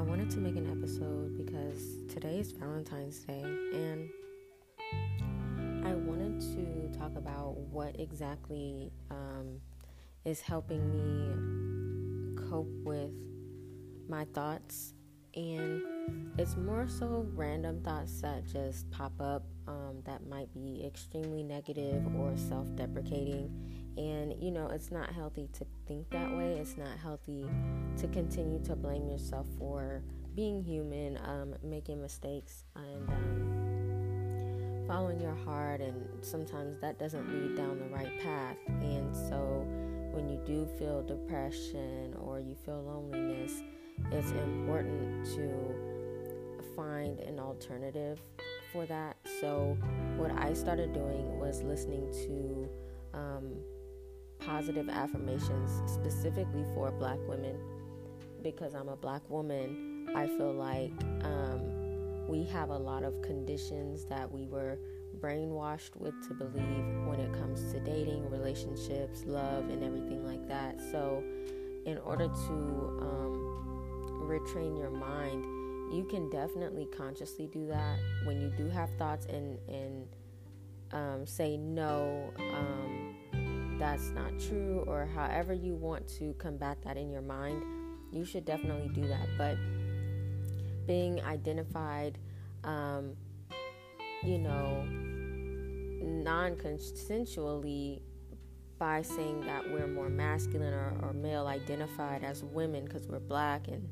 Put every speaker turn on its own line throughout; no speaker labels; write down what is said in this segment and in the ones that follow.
I wanted to make an episode because today is Valentine's Day and I wanted to talk about what exactly um, is helping me cope with my thoughts. And it's more so random thoughts that just pop up um, that might be extremely negative or self deprecating. And you know, it's not healthy to think that way. It's not healthy to continue to blame yourself for being human, um, making mistakes, and um, following your heart. And sometimes that doesn't lead down the right path. And so, when you do feel depression or you feel loneliness, it's important to find an alternative for that. So, what I started doing was listening to um, positive affirmations specifically for black women because I'm a black woman. I feel like um, we have a lot of conditions that we were brainwashed with to believe when it comes to dating, relationships, love, and everything like that. So, in order to um, retrain your mind, you can definitely consciously do that when you do have thoughts and and um, say no um, that's not true or however you want to combat that in your mind you should definitely do that. But being identified um, you know non-consensually by saying that we're more masculine or, or male identified as women because we're black and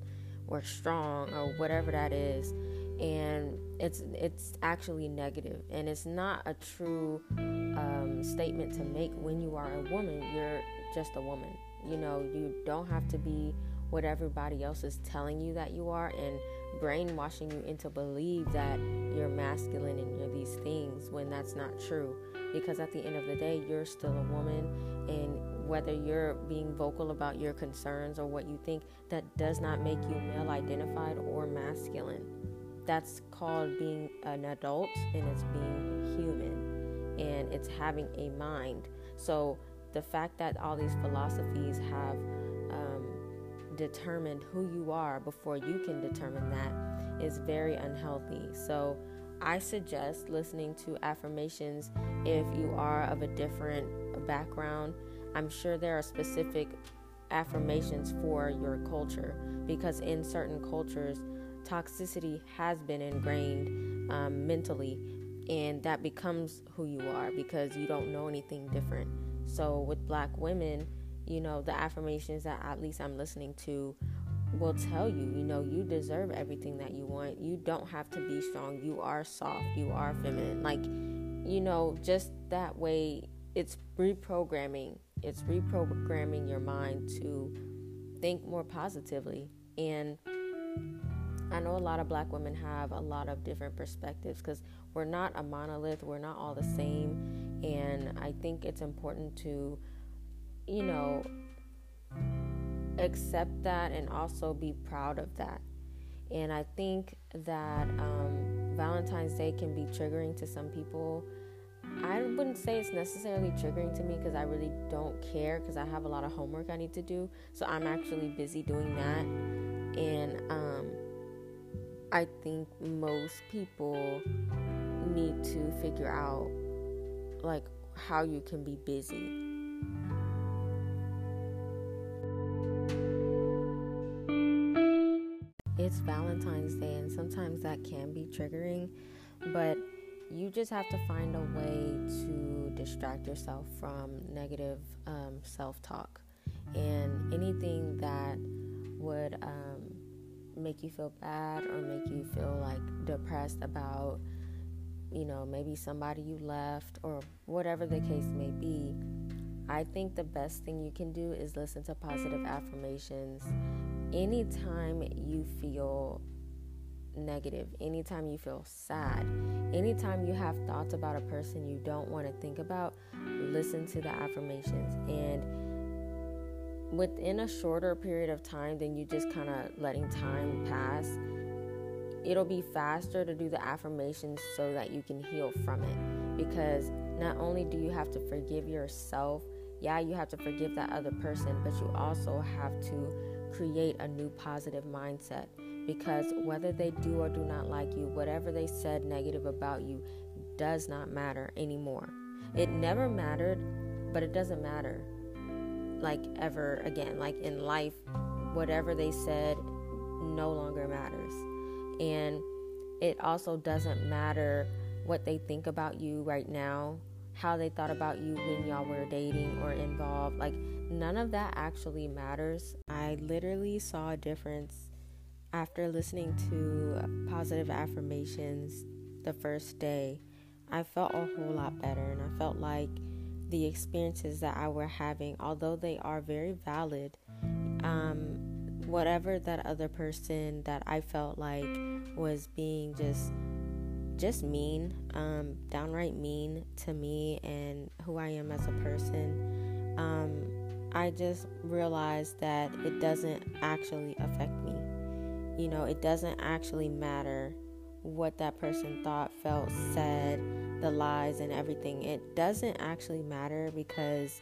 we're strong or whatever that is and it's it's actually negative. And it's not a true um, statement to make when you are a woman. You're just a woman. You know you don't have to be what everybody else is telling you that you are and brainwashing you into believe that you're masculine and you're these things when that's not true. Because at the end of the day you're still a woman. And whether you're being vocal about your concerns or what you think, that does not make you male identified or masculine. That's called being an adult and it's being human and it's having a mind. So the fact that all these philosophies have um, determined who you are before you can determine that is very unhealthy. So I suggest listening to affirmations if you are of a different background I'm sure there are specific affirmations for your culture because in certain cultures, toxicity has been ingrained um, mentally, and that becomes who you are because you don't know anything different. So, with black women, you know, the affirmations that at least I'm listening to will tell you, you know, you deserve everything that you want. You don't have to be strong. You are soft. You are feminine. Like, you know, just that way, it's reprogramming it's reprogramming your mind to think more positively. And I know a lot of black women have a lot of different perspectives because we're not a monolith, we're not all the same. And I think it's important to, you know, accept that and also be proud of that. And I think that um, Valentine's Day can be triggering to some people I wouldn't say it's necessarily triggering to me because I really don't care because I have a lot of homework I need to do. So I'm actually busy doing that. And um, I think most people need to figure out like how you can be busy. It's Valentine's Day, and sometimes that can be triggering, but you just have to find a way to distract yourself from negative um, self talk and anything that would um, make you feel bad or make you feel like depressed about, you know, maybe somebody you left or whatever the case may be. I think the best thing you can do is listen to positive affirmations anytime you feel negative, anytime you feel sad, anytime you have thoughts about a person you don't want to think about, listen to the affirmations. And within a shorter period of time than you just kind of letting time pass, it'll be faster to do the affirmations so that you can heal from it. Because not only do you have to forgive yourself, yeah, you have to forgive that other person, but you also have to create a new positive mindset because whether they do or do not like you, whatever they said negative about you does not matter anymore. It never mattered, but it doesn't matter like ever again. Like in life, whatever they said no longer matters. And it also doesn't matter what they think about you right now, how they thought about you when y'all were dating or involved. Like, none of that actually matters. I literally saw a difference after listening to positive affirmations the first day. I felt a whole lot better, and I felt like the experiences that I were having, although they are very valid, um, whatever that other person that I felt like was being just just mean, um, downright mean to me and who I am as a person, um, I just realized that it doesn't actually affect me. You know, it doesn't actually matter what that person thought, felt, said, the lies, and everything. It doesn't actually matter because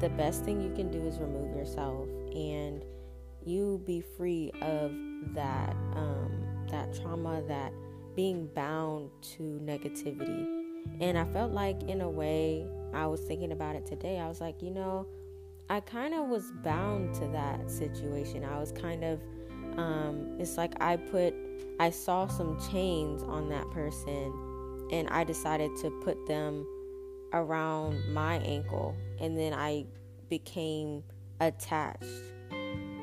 the best thing you can do is remove yourself and you be free of that um, that trauma, that being bound to negativity. And I felt like, in a way, I was thinking about it today. I was like, you know, I kind of was bound to that situation. I was kind of, um, it's like I put, I saw some chains on that person and I decided to put them around my ankle. And then I became attached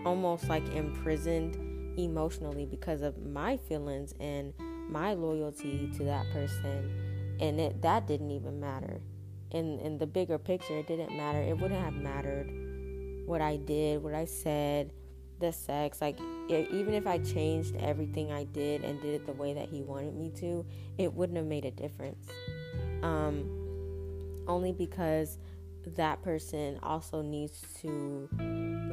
almost like imprisoned emotionally because of my feelings and my loyalty to that person and it that didn't even matter in in the bigger picture it didn't matter it wouldn't have mattered what i did what i said the sex like it, even if i changed everything i did and did it the way that he wanted me to it wouldn't have made a difference um only because that person also needs to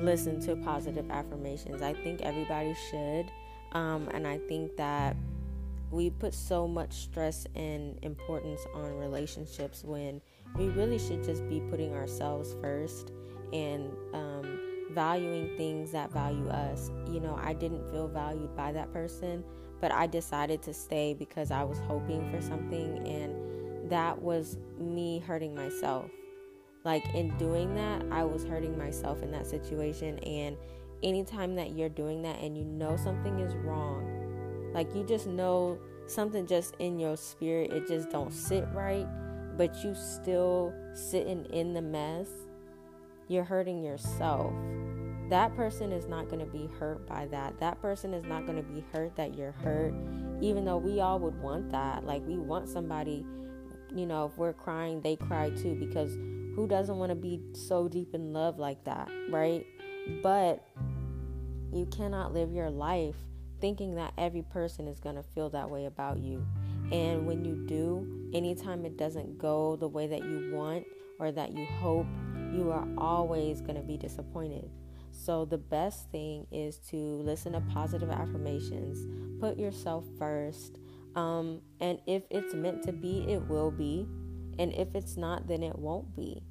listen to positive affirmations. I think everybody should. Um, and I think that we put so much stress and importance on relationships when we really should just be putting ourselves first and um, valuing things that value us. You know, I didn't feel valued by that person, but I decided to stay because I was hoping for something, and that was me hurting myself like in doing that, I was hurting myself in that situation. And anytime that you're doing that and you know something is wrong, like you just know something just in your spirit, it just don't sit right, but you still sitting in the mess, you're hurting yourself. That person is not going to be hurt by that. That person is not going to be hurt that you're hurt, even though we all would want that. Like, we want somebody, you know, if we're crying, they cry too, because who doesn't want to be so deep in love like that, right? But you cannot live your life thinking that every person is going to feel that way about you. And when you do, anytime it doesn't go the way that you want or that you hope, you are always going to be disappointed. So, the best thing is to listen to positive affirmations, put yourself first. Um, and if it's meant to be, it will be. And if it's not, then it won't be.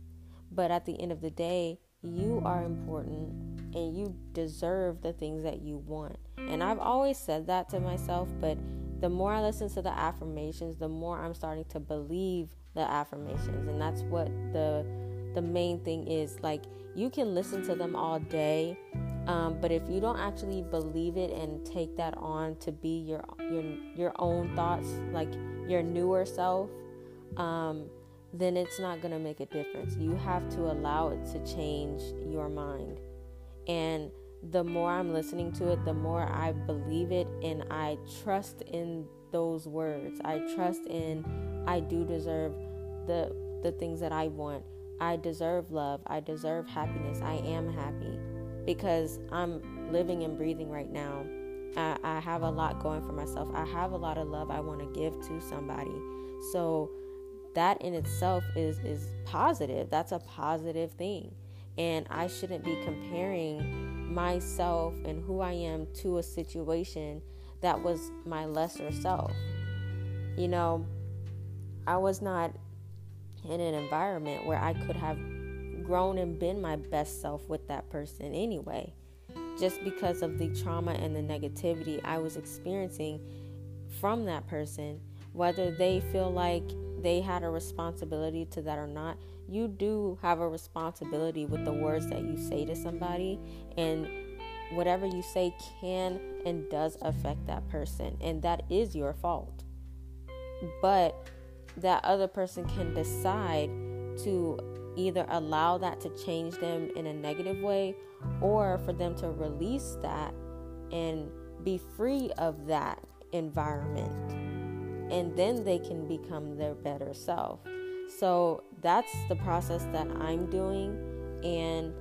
But at the end of the day, you are important and you deserve the things that you want. And I've always said that to myself, but the more I listen to the affirmations, the more I'm starting to believe the affirmations. And that's what the the main thing is. Like you can listen to them all day, um, but if you don't actually believe it and take that on to be your your your own thoughts, like your newer self, um, then it's not going to make a difference. You have to allow it to change your mind. And the more I'm listening to it, the more I believe it and I trust in those words. I trust in I do deserve the the things that I want. I deserve love. I deserve happiness. I am happy because I'm living and breathing right now. I, I have a lot going for myself. I have a lot of love I want to give to somebody. So that in itself is is positive that's a positive thing and i shouldn't be comparing myself and who i am to a situation that was my lesser self you know i was not in an environment where i could have grown and been my best self with that person anyway just because of the trauma and the negativity I was experiencing from that person, whether they feel like they had a responsibility to that or not, you do have a responsibility with the words that you say to somebody, and whatever you say can and does affect that person, and that is your fault. But that other person can decide to either allow that to change them in a negative way or for them to release that and be free of that environment. And then they can become their better self. So that's the process that I'm doing. And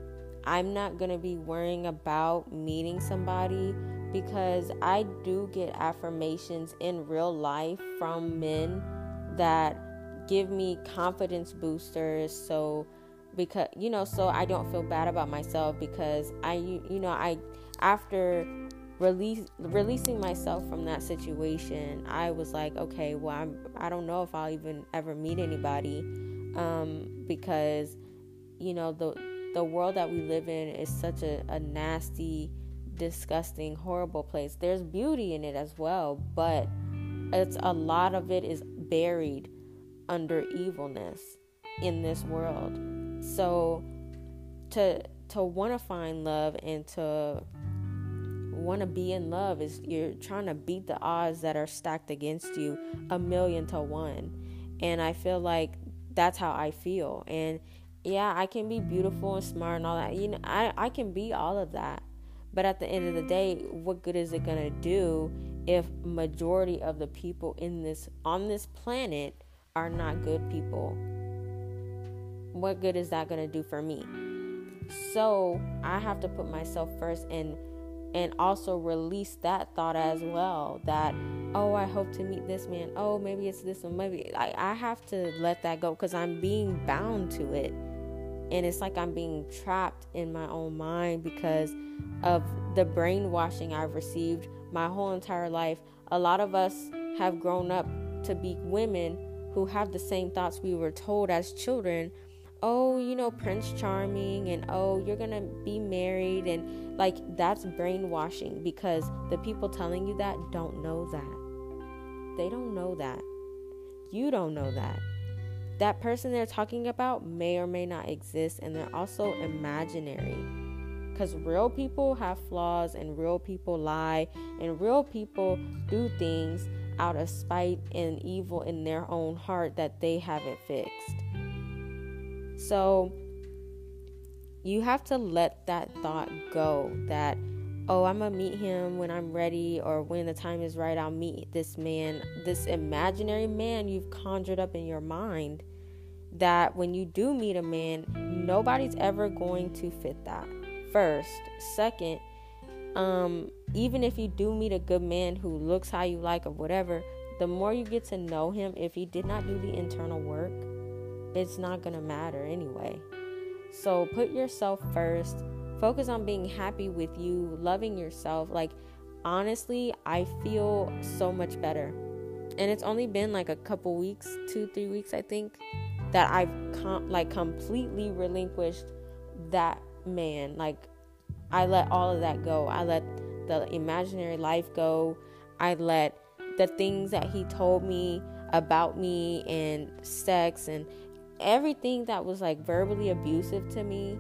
I'm not going to be worrying about meeting somebody because I do get affirmations in real life from men that give me confidence boosters. So, because you know, so I don't feel bad about myself because I, you, know, I after release releasing myself from that situation, I was like, okay, well, I'm I don't know if I'll even ever meet anybody, um, because you know the the world that we live in is such a, a nasty, disgusting, horrible place. There's beauty in it as well, but it's a lot of it is buried under evilness in this world. So to to want to find love and to want to be in love is you're trying to beat the odds that are stacked against you a million to one. And I feel like that's how I feel. And yeah, I can be beautiful and smart and all that. You know, I, I can be all of that. But at the end of the day, what good is it gonna do if majority of the people in this on this planet are not good people? What good is that gonna do for me? So I have to put myself first and and also release that thought as well that oh i hope to meet this man oh maybe it's this one maybe I have to let that go because i'm being bound to it and it's like I'm being trapped in my own mind because of the brainwashing I've received my whole entire life. A lot of us have grown up to be women who have the same thoughts we were told as children. Oh, you know, Prince Charming, and oh, you're gonna be married, and like that's brainwashing because the people telling you that don't know that. They don't know that. You don't know that that person they're talking about may or may not exist and they're also imaginary because real people have flaws and real people lie and real people do things out of spite and evil in their own heart that they haven't fixed. So you have to let that thought go that oh i'm gonna meet him when i'm ready or when the time is right. I'll meet this man this imaginary man you've conjured up in your mind. That when you do meet a man, nobody's ever going to fit that. First, second, um, even if you do meet a good man who looks how you like or whatever, the more you get to know him, if he did not do the internal work, it's not gonna matter anyway. So put yourself first. Focus on being happy with you, loving yourself. Like, honestly, I feel so much better. And it's only been like a couple weeks, two, three weeks, I think that I've com- like completely relinquished that man. Like I let all of that go. I let the imaginary life go. I let the things that he told me about me and sex and everything that was like verbally abusive to me.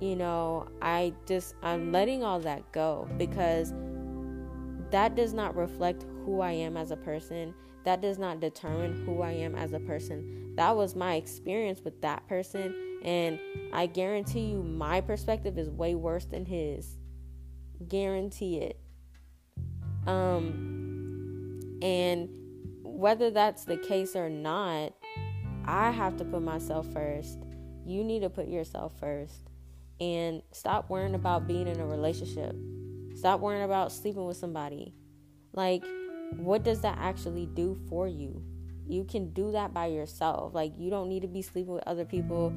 You know, I just I'm letting all that go because that does not reflect who I am as a person that does not determine who I am as a person. That was my experience with that person, and I guarantee you, my perspective is way worse than his. Guarantee it. Um, and whether that's the case or not, I have to put myself first. You need to put yourself first. And stop worrying about being in a relationship. Stop worrying about sleeping with somebody. Like, what does that actually do for you? You can do that by yourself. Like, you don't need to be sleeping with other people,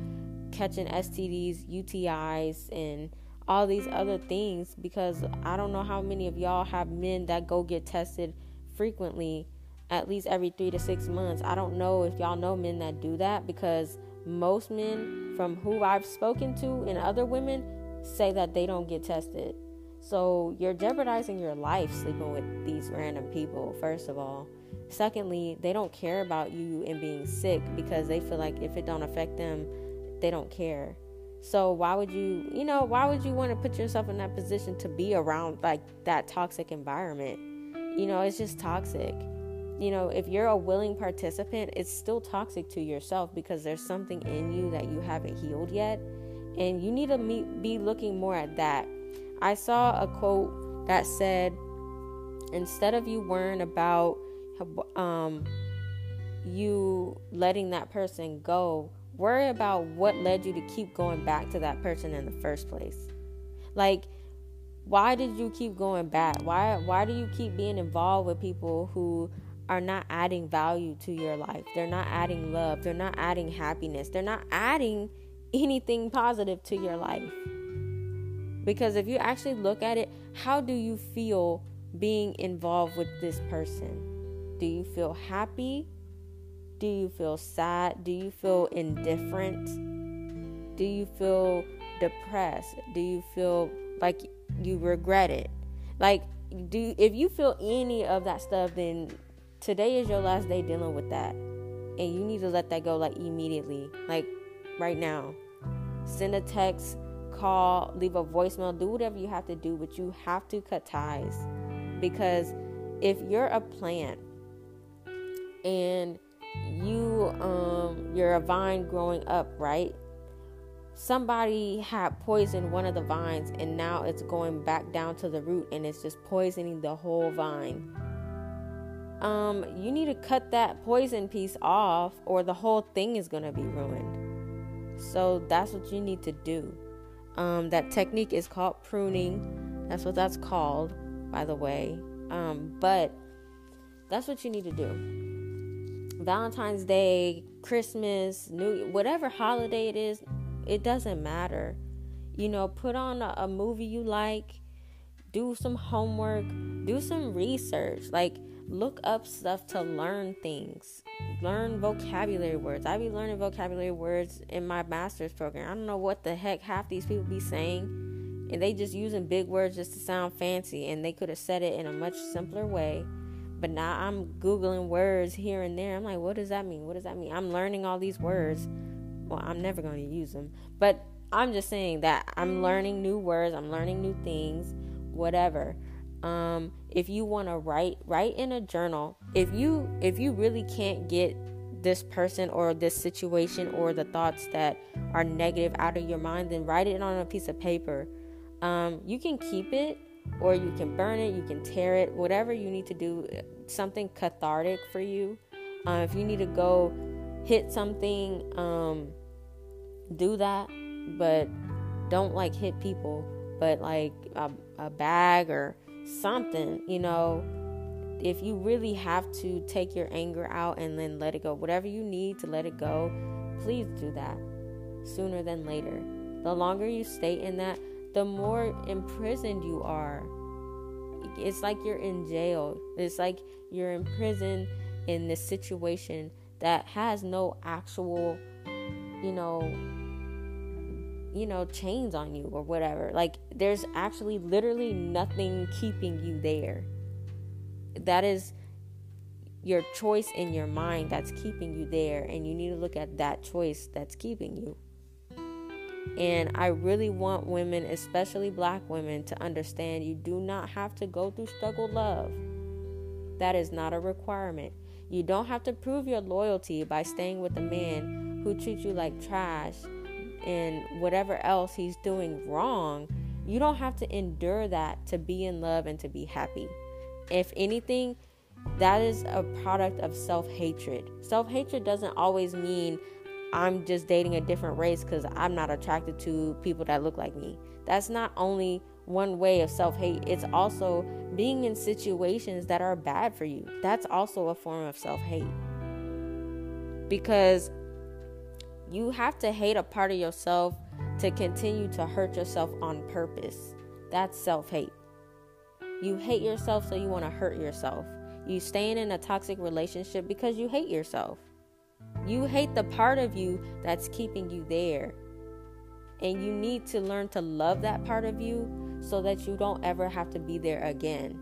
catching STDs, UTIs, and all these other things because I don't know how many of y'all have men that go get tested frequently, at least every three to six months. I don't know if y'all know men that do that because most men, from who I've spoken to and other women, say that they don't get tested. So you're jeopardizing your life sleeping with these random people, first of all. Secondly, they don't care about you and being sick because they feel like if it don't affect them, they don't care. So why would you, you know, why would you want to put yourself in that position to be around like that toxic environment? You know, it's just toxic. You know, if you're a willing participant, it's still toxic to yourself because there's something in you that you haven't healed yet. And you need to meet, be looking more at that. I saw a quote that said, instead of you worrying about um, you letting that person go, worry about what led you to keep going back to that person in the first place. Like, why did you keep going back? Why why do you keep being involved with people who are not adding value to your life? They're not adding love. They're not adding happiness. They're not adding anything positive to your life. Because if you actually look at it, how do you feel being involved with this person? Do you feel happy? Do you feel sad? Do you feel indifferent? Do you feel depressed? Do you feel like you regret it? Like do if you feel any of that stuff then today is your last day dealing with that. And you need to let that go like immediately. Like right now. Send a text, call, leave a voicemail, do whatever you have to do, but you have to cut ties. Because if you're a plant and you um you're a vine growing up, right? Somebody had poisoned one of the vines and now it's going back down to the root and it's just poisoning the whole vine. Um, you need to cut that poison piece off or the whole thing is going to be ruined. So that's what you need to do. Um, that technique is called pruning. That's what that's called, by the way. Um, but that's what you need to do. Valentine's Day, Christmas, New whatever holiday it is, it doesn't matter. You know, put on a, a movie you like, do some homework, do some research, like look up stuff to learn things. Learn vocabulary words. I be learning vocabulary words in my master's program. I don't know what the heck half these people be saying. And they just using big words just to sound fancy and they could have said it in a much simpler way but now I'm Googling words here and there. I'm like, what does that mean? What does that mean? I'm learning all these words. Well, I'm never going to use them. But I'm just saying that I'm learning new words, I'm learning new things, whatever. Um, if you want to write, write in a journal. If you if you really can't get this person or this situation or the thoughts that are negative out of your mind, then write it on a piece of paper. Um, you can keep it or you can burn it, you can tear it, whatever you need to do, something cathartic for you. Uh, if you need to go hit something, um, do that, but don't like hit people, but like a, a bag or something, you know. If you really have to take your anger out and then let it go, whatever you need to let it go, please do that sooner than later. The longer you stay in that, the more imprisoned you are. It's like you're in jail. It's like you're in prison in this situation that has no actual, you know, you know, chains on you or whatever. Like there's actually literally nothing keeping you there. That is your choice in your mind that's keeping you there and you need to look at that choice that's keeping you. And I really want women, especially black women, to understand you do not have to go through struggle love. That is not a requirement. You don't have to prove your loyalty by staying with a man who treats you like trash and whatever else he's doing wrong. You don't have to endure that to be in love and to be happy. If anything, that is a product of self hatred. Self hatred doesn't always mean I'm just dating a different race because I'm not attracted to people that look like me. That's not only one way of self hate, it's also being in situations that are bad for you. That's also a form of self hate. Because you have to hate a part of yourself to continue to hurt yourself on purpose. That's self hate. You hate yourself, so you want to hurt yourself. You staying in a toxic relationship because you hate yourself. You hate the part of you that's keeping you there. And you need to learn to love that part of you so that you don't ever have to be there again.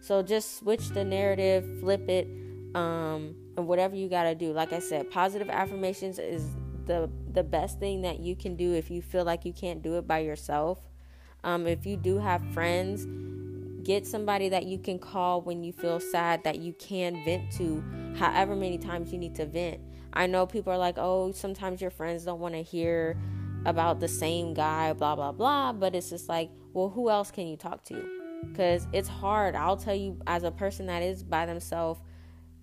So just switch the narrative, flip it, um, and whatever you got to do. Like I said, positive affirmations is the the best thing that you can do if you feel like you can't do it by yourself. Um, if you do have friends, get somebody that you can call when you feel sad that you can vent to, however many times you need to vent. I know people are like, oh, sometimes your friends don't want to hear about the same guy, blah, blah, blah. But it's just like, well, who else can you talk to? Because it's hard. I'll tell you, as a person that is by themselves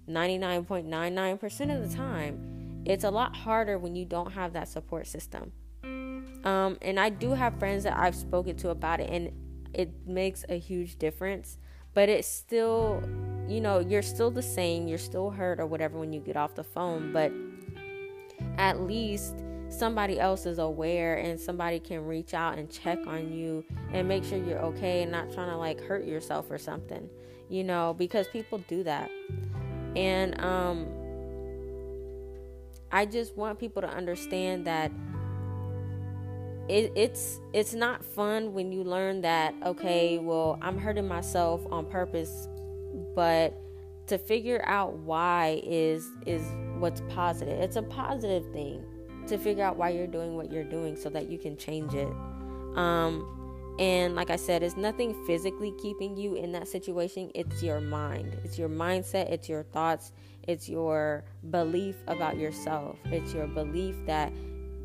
99.99% of the time, it's a lot harder when you don't have that support system. Um, and I do have friends that I've spoken to about it, and it makes a huge difference. But it's still, you know, you're still the same, you're still hurt or whatever when you get off the phone, but at least somebody else is aware and somebody can reach out and check on you and make sure you're okay and not trying to like hurt yourself or something, you know, because people do that. And um I just want people to understand that it, it's it's not fun when you learn that okay well i'm hurting myself on purpose but to figure out why is is what's positive. It's a positive thing to figure out why you're doing what you're doing so that you can change it. Um and like i said it's nothing physically keeping you in that situation. It's your mind. It's your mindset. It's your thoughts. It's your belief about yourself. It's your belief that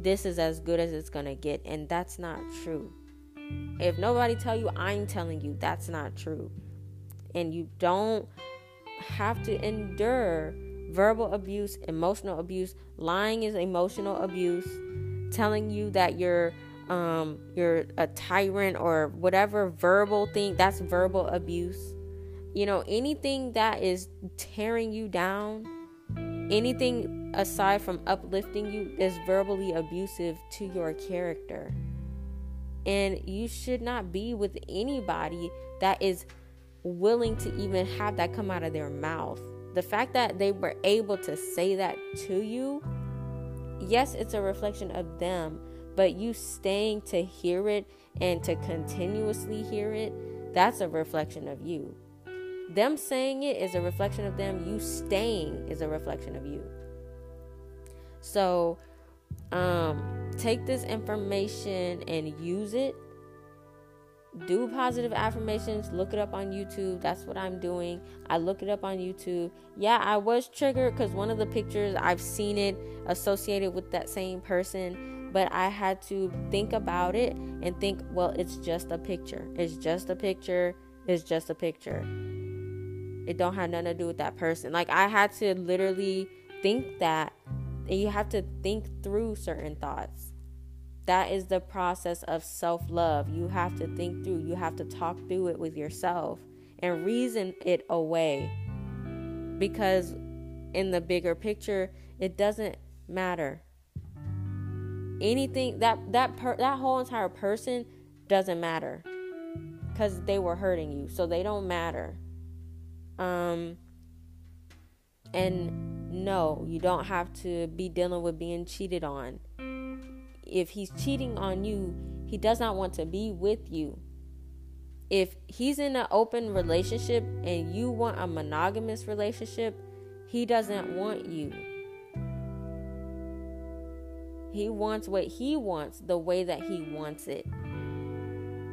this is as good as it's to get and that's not true. If nobody tell you i'm telling you that's not true. And you don't have to endure verbal abuse emotional abuse. Lying is emotional abuse. Telling you that you're um you're a tyrant or whatever verbal thing that's verbal abuse. You know anything that is tearing you down anything aside from uplifting you, is verbally abusive to your character. And you should not be with anybody that is willing to even have that come out of their mouth. The fact that they were able to say that to you, yes, it's a reflection of them, but you staying to hear it and to continuously hear it, that's a reflection of you. Them saying it is a reflection of them, you staying is a reflection of you. So, um, take this information and use it. Do positive affirmations. Look it up on YouTube. That's what I'm doing. I look it up on YouTube. Yeah, I was triggered because one of the pictures I've seen it associated with that same person, but I had to think about it and think, well, it's just a picture. It's just a picture. It's just a picture. It don't have nothing to do with that person. Like I had to literally think that and you have to think through certain thoughts. That is the process of self love. You have to think through, you have to talk through it with yourself and reason it away. Because in the bigger picture, it doesn't matter. Anything that that per, that whole entire person doesn't matter cuz they were hurting you. So they don't matter. Um and no, you don't have to be dealing with being cheated on. If he's cheating on you, he does not want to be with you. If he's in an open relationship and you want a monogamous relationship, he doesn't want you. He wants what he wants the way that he wants it.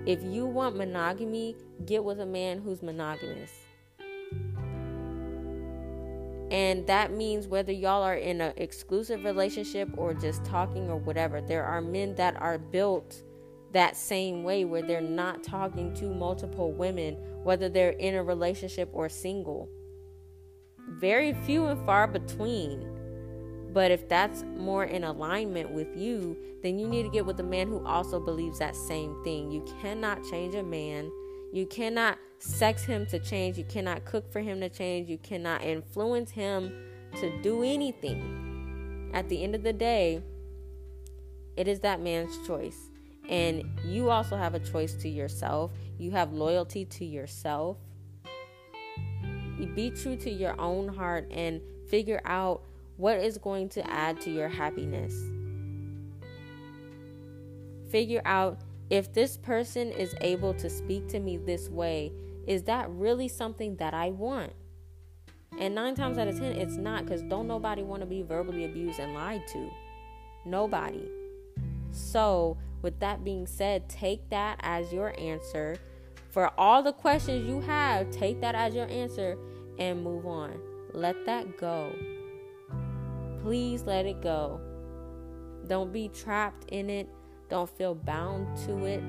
If you want monogamy, get with a man who's monogamous. And that means whether y'all are in an exclusive relationship or just talking or whatever, there are men that are built that same way where they're not talking to multiple women, whether they're in a relationship or single. Very few and far between. But if that's more in alignment with you, then you need to get with a man who also believes that same thing. You cannot change a man. You cannot sex him to change. You cannot cook for him to change. You cannot influence him to do anything. At the end of the day, it is that man's choice. And you also have a choice to yourself. You have loyalty to yourself. You be true to your own heart and figure out what is going to add to your happiness. figure out if this person is able to speak to me this way, is that really something that I want? And nine times out of ten, it's not because don't nobody want to be verbally abused and lied to. Nobody. So, with that being said, take that as your answer. For all the questions you have, take that as your answer and move on. Let that go. Please let it go. Don't be trapped in it. Don't feel bound to it.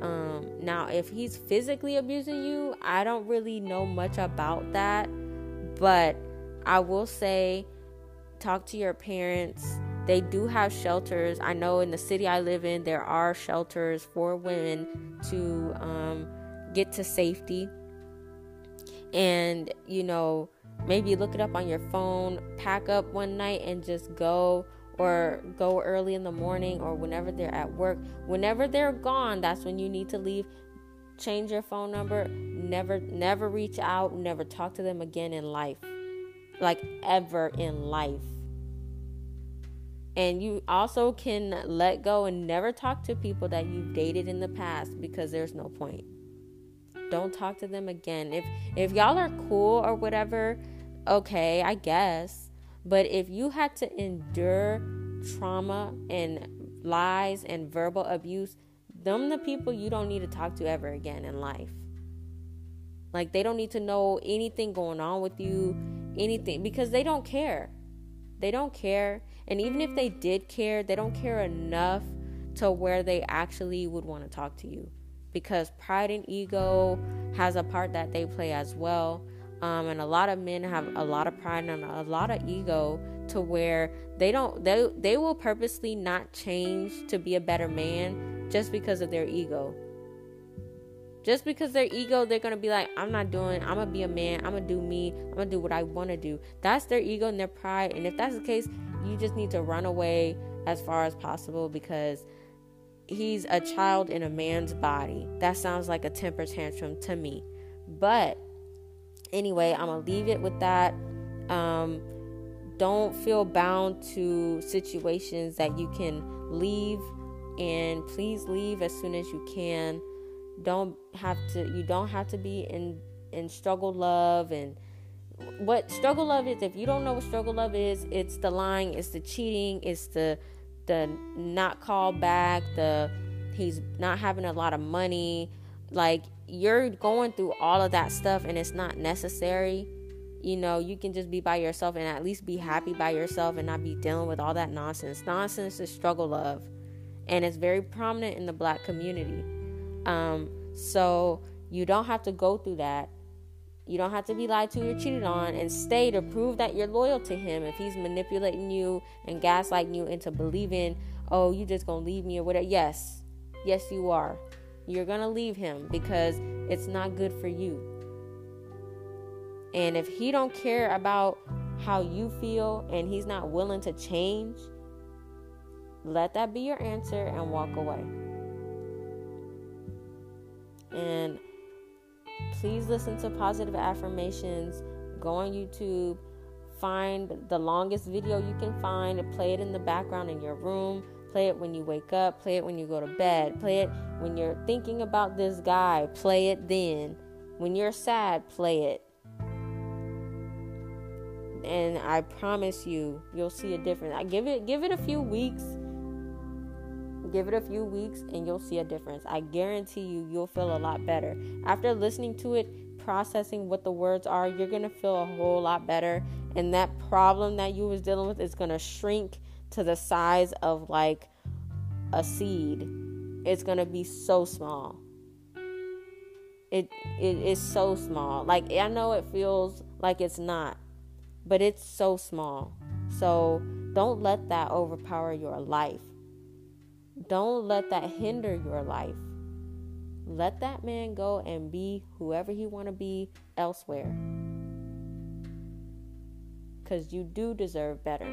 Um, now, if he's physically abusing you, I don't really know much about that. But I will say, talk to your parents. They do have shelters. I know in the city I live in, there are shelters for women to um, get to safety. And, you know, maybe look it up on your phone, pack up one night and just go or go early in the morning or whenever they're at work. Whenever they're gone, that's when you need to leave. Change your phone number. Never never reach out, never talk to them again in life. Like ever in life. And you also can let go and never talk to people that you've dated in the past because there's no point. Don't talk to them again. If if y'all are cool or whatever, okay, I guess. But if you had to endure trauma and lies and verbal abuse, them the people you don't need to talk to ever again in life. Like they don't need to know anything going on with you, anything because they don't care. They don't care. And even if they did care, they don't care enough to where they actually would want to talk to you. Because pride and ego has a part that they play as well. Um, and a lot of men have a lot of pride and a lot of ego to where they don't they they will purposely not change to be a better man just because of their ego. Just because their ego they're gonna be like i'm not doing i'm gonna be a man i'm gonna do me i'm gonna do what i want to do. That's their ego and their pride. And if that's the case you just need to run away as far as possible because he's a child in a man's body. That sounds like a temper tantrum to me. But anyway, I'm gonna leave it with that. Um, don't feel bound to situations that you can leave, and please leave as soon as you can. Don't have to. You don't have to be in in struggle love and what struggle love is if you don't know what struggle love is it's the lying it's the cheating it's the the not call back the he's not having a lot of money like you're going through all of that stuff and it's not necessary you know you can just be by yourself and at least be happy by yourself and not be dealing with all that nonsense. Nonsense is struggle love and it's very prominent in the black community. Um, so you don't have to go through that. You don't have to be lied to or cheated on and stay to prove that you're loyal to him. If he's manipulating you and gaslighting you into believing oh you just gonna leave me or whatever. Yes. Yes you are you're going to leave him because it's not good for you. And if he don't care about how you feel and he's not willing to change, let that be your answer and walk away. And please listen to positive affirmations. Go on YouTube, find the longest video you can find play it in the background in your room Play it when you wake up. Play it when you go to bed. Play it when you're thinking about this guy. Play it then. When you're sad, play it. And I promise you, you'll see a difference. I give it give it a few weeks. Give it a few weeks and you'll see a difference. I guarantee you you'll feel a lot better. After listening to it, processing what the words are, you're going to feel a whole lot better and that problem that you was dealing with is going to shrink to the size of like a seed, it's gonna be so small. It it is so small. Like I know it feels like it's not, but it's so small. So don't let that overpower your life. Don't let that hinder your life. Let that man go and be whoever he want to be elsewhere. Cuz you do deserve better.